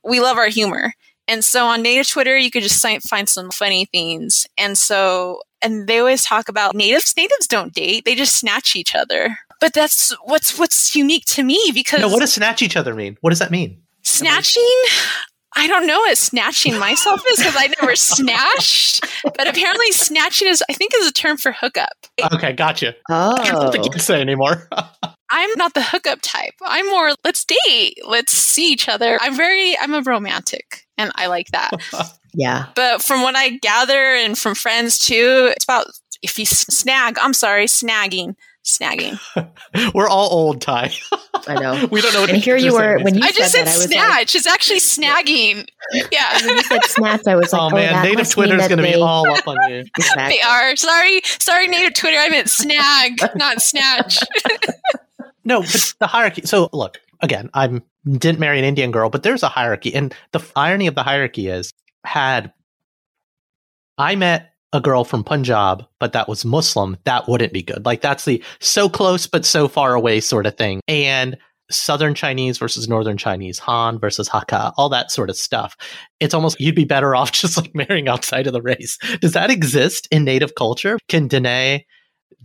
we love our humor. And so on native Twitter, you could just find some funny things. And so and they always talk about natives. Natives don't date; they just snatch each other. But that's what's what's unique to me because. No, what does snatch each other mean? What does that mean? Snatching. I don't know what snatching myself is because I never snatched. But apparently, snatching is, I think, is a term for hookup. Okay, gotcha. Oh, I don't think you say anymore. I'm not the hookup type. I'm more let's date, let's see each other. I'm very, I'm a romantic, and I like that. Yeah. But from what I gather and from friends too, it's about if you snag, I'm sorry, snagging. snagging. We're all old, Ty. I know. we don't know what And the here you are were saying when these you I just said said that. I was snatch. it's actually snagging. Yeah. like, when you said snatch, I was like, oh oh, man, that native Twitter is going to be all up on you. Exactly. They are. Sorry, sorry, native Twitter. I meant snag, not snatch. No, but the hierarchy. So look, again, I'm didn't marry an Indian girl, but there's a hierarchy, and the irony of the hierarchy is had I met a girl from Punjab, but that was Muslim, that wouldn't be good. Like that's the so close but so far away sort of thing. And Southern Chinese versus Northern Chinese, Han versus Hakka, all that sort of stuff. It's almost you'd be better off just like marrying outside of the race. Does that exist in native culture? Can Diné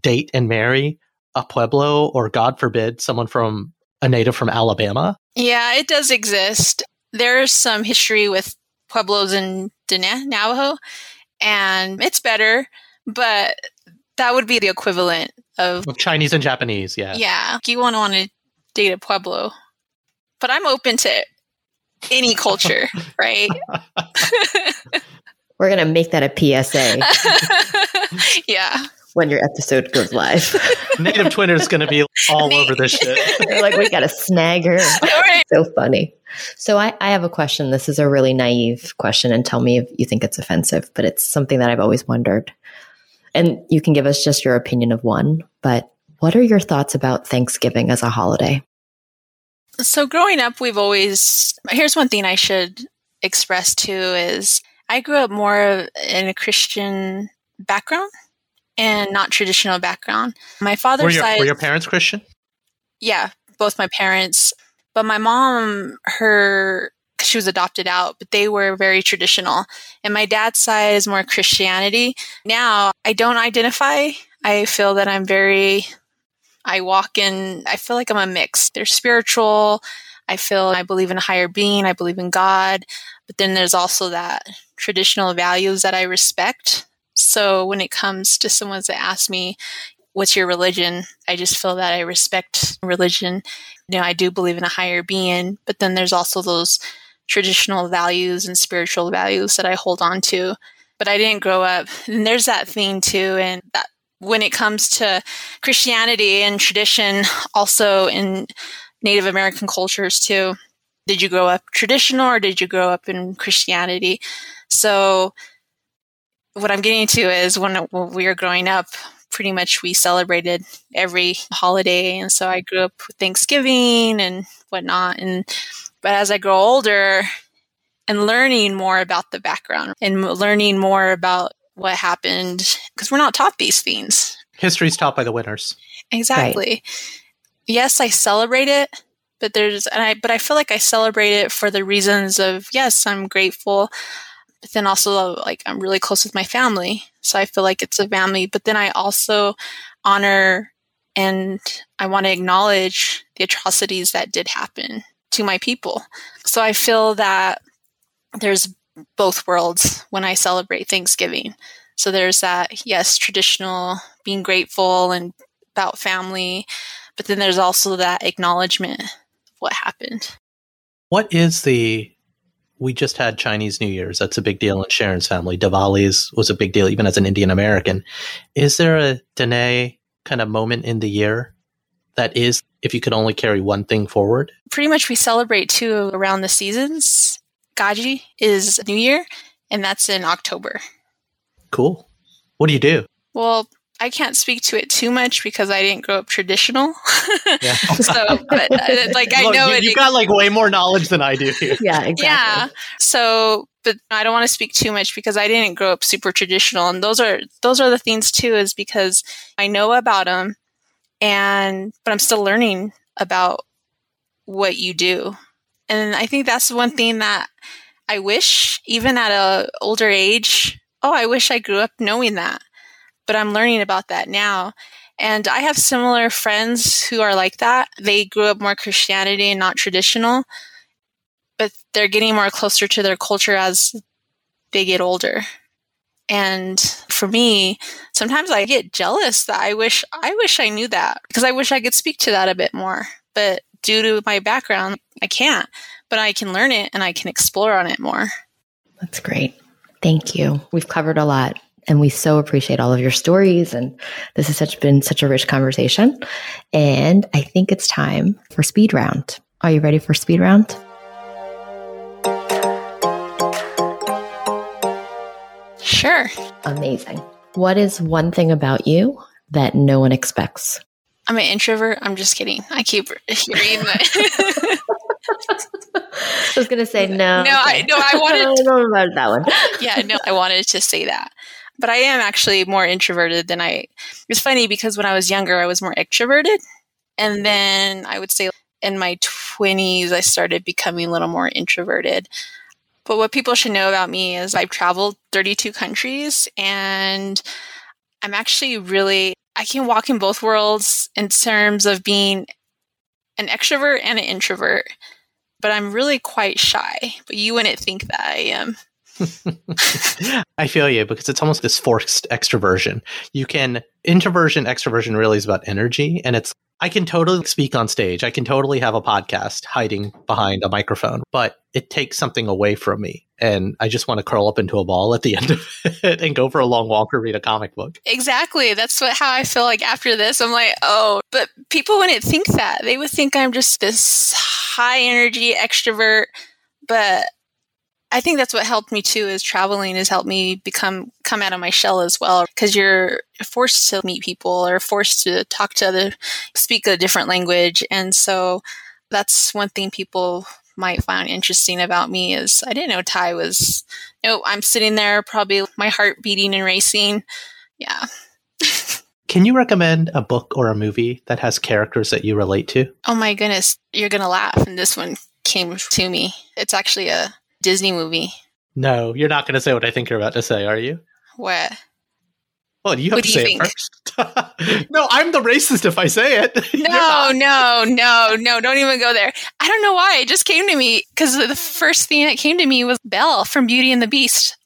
date and marry a Pueblo or God forbid someone from a native from Alabama? Yeah, it does exist. There's some history with Pueblos in Dene, Navajo, and it's better, but that would be the equivalent of Of Chinese and Japanese, yeah. yeah. You won't want to date a Pueblo, but I'm open to any culture, right? We're gonna make that a PSA yeah. When your episode goes live. Native Twitter's going to be all over this shit. They're like, we gotta snag her. All right. so funny. So I, I have a question. This is a really naive question, and tell me if you think it's offensive, but it's something that I've always wondered. And you can give us just your opinion of one, but what are your thoughts about Thanksgiving as a holiday? So growing up, we've always here's one thing I should express too is I grew up more in a Christian background and not traditional background. My father's Were your, side, were your parents Christian? yeah, both my parents, but my mom, her, she was adopted out, but they were very traditional. And my dad's side is more Christianity. Now I don't identify. I feel that I'm very I walk in, I feel like I'm a mix. They're spiritual. I feel I believe in a higher being. I believe in God. But then there's also that traditional values that I respect. So when it comes to someone that asks me, what's your religion? I just feel that I respect religion. You know, I do believe in a higher being, but then there's also those traditional values and spiritual values that I hold on to. But I didn't grow up. And there's that thing too. And that when it comes to Christianity and tradition, also in Native American cultures too. Did you grow up traditional or did you grow up in Christianity? So, what I'm getting to is when, when we were growing up, pretty much we celebrated every holiday. And so I grew up with Thanksgiving and whatnot. And, but as I grow older and learning more about the background and learning more about what happened, because we're not taught these things. History's taught by the winners. Exactly. Yes, I celebrate it, but there's and I but I feel like I celebrate it for the reasons of yes, I'm grateful, but then also like I'm really close with my family, so I feel like it's a family. But then I also honor and I want to acknowledge the atrocities that did happen to my people. So I feel that there's both worlds when I celebrate Thanksgiving. So there's that, yes, traditional being grateful and about family, but then there's also that acknowledgement of what happened. What is the? We just had Chinese New Year's. That's a big deal in Sharon's family. Diwali's was a big deal, even as an Indian American. Is there a Diné kind of moment in the year that is, if you could only carry one thing forward? Pretty much we celebrate two around the seasons. Ghąąjįʼ is New Year, and that's in October. Cool. What do you do? Well, I can't speak to it too much because I didn't grow up traditional. Yeah. so, but uh, like I Look, know you, it. You've got like way more knowledge than I do here. Yeah, exactly. Yeah. So, but I don't want to speak too much because I didn't grow up super traditional, and those are those are the things too. Is because I know about them, and but I'm still learning about what you do, and I think that's one thing that I wish, even at a older age. Oh, I wish I grew up knowing that, but I'm learning about that now. And I have similar friends who are like that. They grew up more Christianity and not traditional but they're getting more closer to their culture as they get older. And for me, sometimes I get jealous that I wish I wish I knew that because I wish I could speak to that a bit more. But due to my background, I can't. But I can learn it and I can explore on it more. That's great. Thank you. We've covered a lot. And we so appreciate all of your stories. And this has such been such a rich conversation. And I think it's time for speed round. Are you ready for speed round? Sure. Amazing. What is one thing about you that no one expects? I'm an introvert. I'm just kidding. I keep hearing that. I was gonna say no. No, I no, I wanted. I don't know about that one. yeah, no, I wanted to say that, but I am actually more introverted than I. It's funny because when I was younger, I was more extroverted, and then I would say in my twenties, I started becoming a little more introverted. But what people should know about me is I've traveled 32 countries, and I'm actually really I can walk in both worlds in terms of being an extrovert and an introvert but I'm really quite shy. But you wouldn't think that I am. I feel you because it's almost this forced extroversion. You can introversion, extroversion really is about energy, and it's I can totally speak on stage. I can totally have a podcast hiding behind a microphone, but it takes something away from me. And I just want to curl up into a ball at the end of it and go for a long walk or read a comic book. Exactly. That's what how I feel like after this. I'm like, oh, but people wouldn't think that. They would think I'm just this high energy extrovert. But I think that's what helped me too is traveling has helped me become come out of my shell as well because you're forced to meet people or forced to talk to other speak a different language and so that's one thing people might find interesting about me is I didn't know Ty was you know I'm sitting there probably my heart beating and racing yeah Can you recommend a book or a movie that has characters that you relate to? Oh my goodness, you're going to laugh and this one came to me. It's actually a Disney movie. No, you're not going to say what I think you're about to say, are you? What? Well, you have What to say it first. no, I'm the racist if I say it. No, no, no, no, don't even go there. I don't know why. It just came to me because the first thing that came to me was Belle from Beauty and the Beast.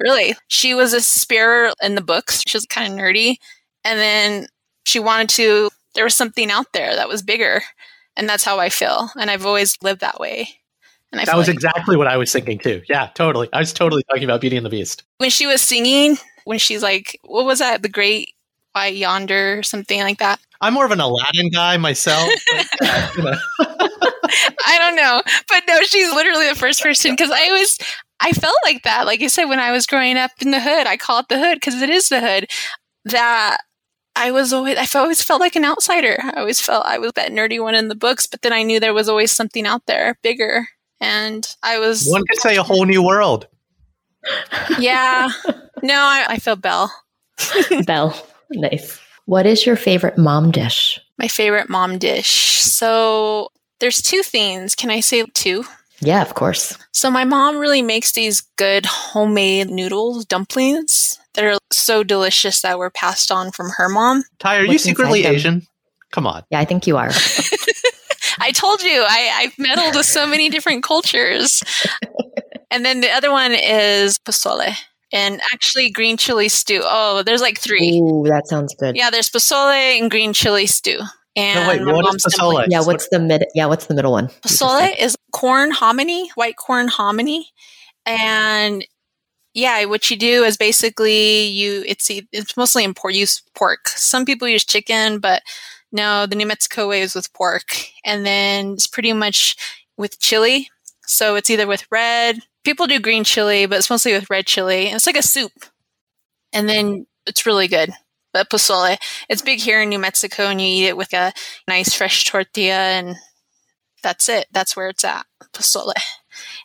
Really. She was a spear in the books. She was kind of nerdy. And then she wanted to, there was something out there that was bigger. And that's how I feel. And I've always lived that way. And I That was like exactly what I was thinking too. Yeah, totally. I was totally talking about Beauty and the Beast. when she was singing, when she's like, what was that? The Great White Yonder or something like that. I'm more of an Aladdin guy myself. but, you know. I don't know. But no, she's literally the first person because I was, I felt like that. Like I said, when I was growing up in the hood, I call it the hood because it is the hood. That I was always I always felt like an outsider. I always felt I was that nerdy one in the books, but then I knew there was always something out there bigger. And I was One could say a whole new world. yeah. No, I, I feel Belle. Belle. Nice. What is your favorite mom dish? My favorite mom dish. So there's two things. Can I say two? Yeah, of course. So my mom really makes these good homemade noodles, dumplings that are so delicious that were passed on from her mom. Ty, are you secretly? Asian? Come on. Yeah, I think you are. I told you I, I've meddled with so many different cultures. and then the other one is pozole and actually green chili stew. Oh, there's like three. Ooh, that sounds good. Yeah, there's pozole and green chili stew. And No, wait, what is pozole? Yeah, what's the mid? Yeah, what's the middle one? Pozole is corn hominy, white corn hominy, and yeah, what you do is basically you. It's e- it's mostly in pork. Use pork. Some people use chicken, but no, the New Mexico way is with pork, and then it's pretty much with chili. So it's either with red. People do green chili, but it's mostly with red chili. It's like a soup, and then it's really good. But pozole, it's big here in New Mexico, and you eat it with a nice fresh tortilla and that's it. That's where it's at. Pozole.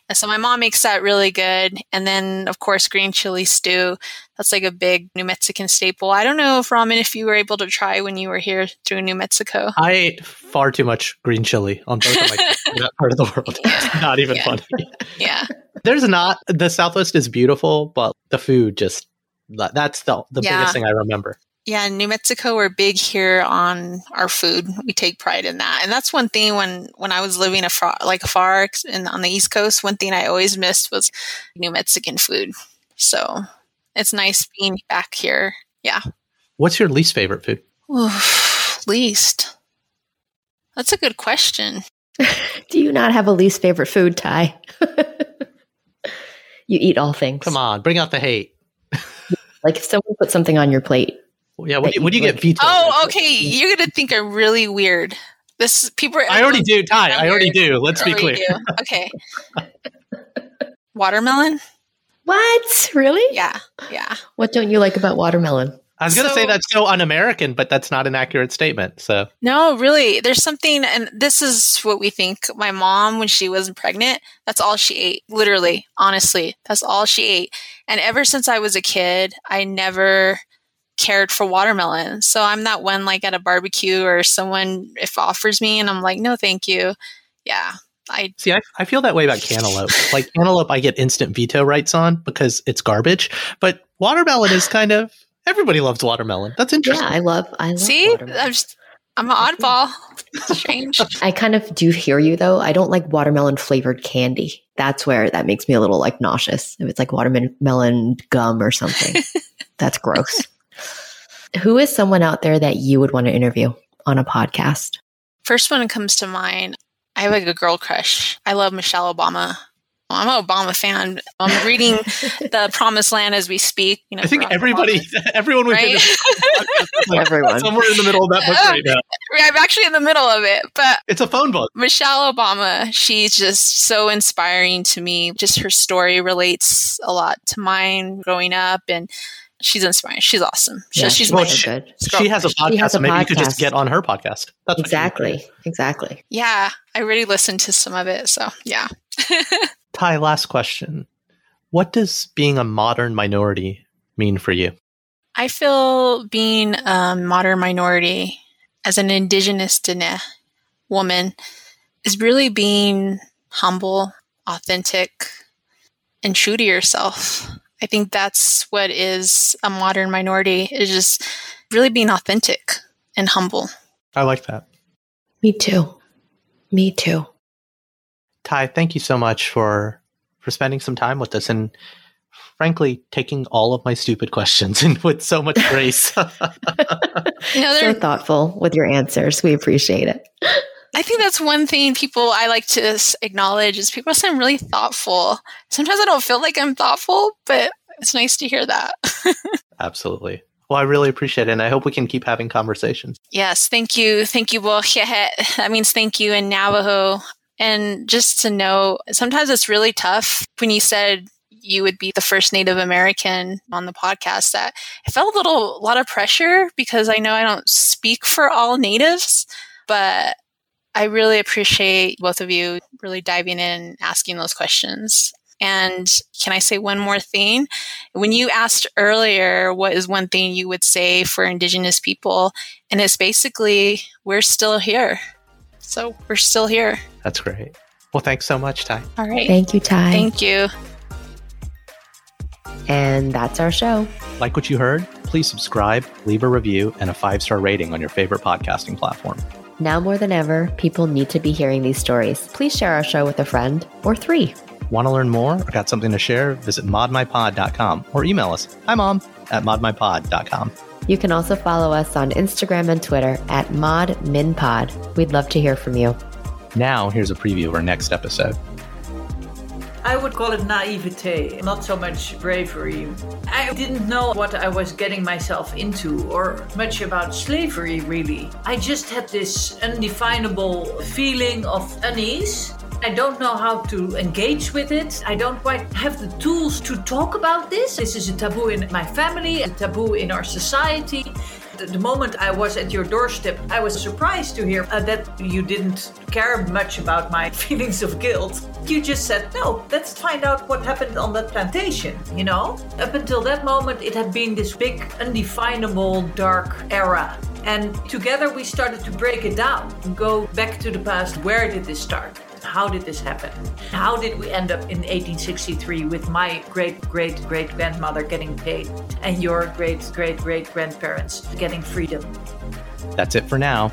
And so my mom makes that really good. And then, of course, green chili stew. That's like a big New Mexican staple. I don't know if Raman, if you were able to try when you were here through New Mexico. I ate far too much green chili on both of my that part of the world. It's not even Yeah. funny. Yeah. There's not the Southwest is beautiful, but the food just that's the the Yeah. biggest thing I remember. Yeah. in New Mexico, we're big here on our food. We take pride in that. And that's one thing when, when I was living afar, like afar and on the East Coast, one thing I always missed was New Mexican food. So it's nice being back here. Yeah. What's your least favorite food? Oof, least. That's a good question. Do you not have a least favorite food, Ty? you eat all things. Come on, bring out the hate. Like if someone put something on your plate. Yeah, when, you, when you get vetoed. Oh, okay. You're gonna think I'm really weird. This people. Are, I already do, Ty. I already do. Let's be clear. Okay. Watermelon. What? Really? Yeah. Yeah. What don't you like about watermelon? I was going to So- say that's so un-American, but that's not an accurate statement. So No, really. There's something, and this is what we think. My mom, when she wasn't pregnant, that's all she ate. Literally, honestly, that's all she ate. And ever since I was a kid, I never cared for watermelon. So I'm that one like at a barbecue or someone if offers me, and I'm like, no, thank you. Yeah, I see, I, I feel that way about cantaloupe. like cantaloupe, I get instant veto rights on because it's garbage. But watermelon is kind of everybody loves watermelon. That's Yeah, interesting. I love. I love. see. watermelon. I'm just, I'm an oddball. It's strange. I kind of do hear you though. I don't like watermelon flavored candy. That's where that makes me a little like nauseous. If it's like watermelon gum or something, that's gross. Who is someone out there that you would want to interview on a podcast? First one that comes to mind, I have like a girl crush. I love Michelle Obama. I'm an Obama fan. I'm reading The Promised Land as we speak. You know, I think everybody, Obama, everyone we've right? like Everyone. somewhere in the middle of that book right now. I'm actually in the middle of it, but It's a phone book. Michelle Obama, she's just so inspiring to me. Just her story relates a lot to mine growing up, and she's inspiring. She's awesome. So Yeah, she's she's my so good. She has a podcast, She has a so maybe you could just get on her podcast. That's Exactly. Exactly. yeah. I already listened to some of it, so yeah. do. Ty, last question. What does being a modern minority mean for you? I feel being a modern minority as an indigenous Dene woman is really being humble, authentic, and true to yourself. I think that's what is a modern minority is just really being authentic and humble. I like that. Me too. Me too. Ty, thank you so much for for spending some time with us and frankly taking all of my stupid questions and with so much grace. You know, So thoughtful with your answers. We appreciate it. I think that's one thing people I like to acknowledge is people say I'm really thoughtful. Sometimes I don't feel like I'm thoughtful, but it's nice to hear that. Absolutely. Well, I really appreciate it and I hope we can keep having conversations. Yes, thank you. Thank you, Bojehet. That means thank you in Navajo. And just to know, sometimes it's really tough when you said you would be the first Native American on the podcast that I felt a little, a lot of pressure because I know I don't speak for all natives, but I really appreciate both of you really diving in and asking those questions. And can I say one more thing? When you asked earlier, what is one thing you would say for Indigenous people? And it's basically, we're still here. So we're still here. That's great. Well, thanks so much, Ty. All right. Thank you, Ty. Thank you. and that's our show. Like what you heard? Please subscribe, leave a review, and a five star rating on your favorite podcasting platform. Now more than ever, people need to be hearing these stories. Please share our show with a friend or three. Want to learn more or got something to share? Visit modminpod.com or email us, hi mom, at modminpod.com. You can also follow us on Instagram and Twitter at ModMinPod. We'd love to hear from you. Now, here's a preview of our next episode. I would call it naivete, not so much bravery. I didn't know what I was getting myself into or much about slavery, really. I just had this undefinable feeling of unease. I don't know how to engage with it. I don't quite have the tools to talk about this. This is a taboo in my family, a taboo in our society. The, moment I was at your doorstep, I was surprised to hear uh, that you didn't care much about my feelings of guilt. You just said, no, let's find out what happened on that plantation, you know? Up until that moment, it had been this big, undefinable, dark era. And together we started to break it down, and go back to the past. Where did this start? How did this happen? How did we end up in 1863 with my great great great grandmother getting paid and your great great great grandparents getting freedom? That's it for now.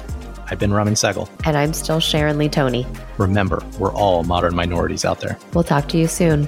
I've been Raman Sehgal. And I'm still Sharon Lee Tony. Remember, we're all modern minorities out there. We'll talk to you soon.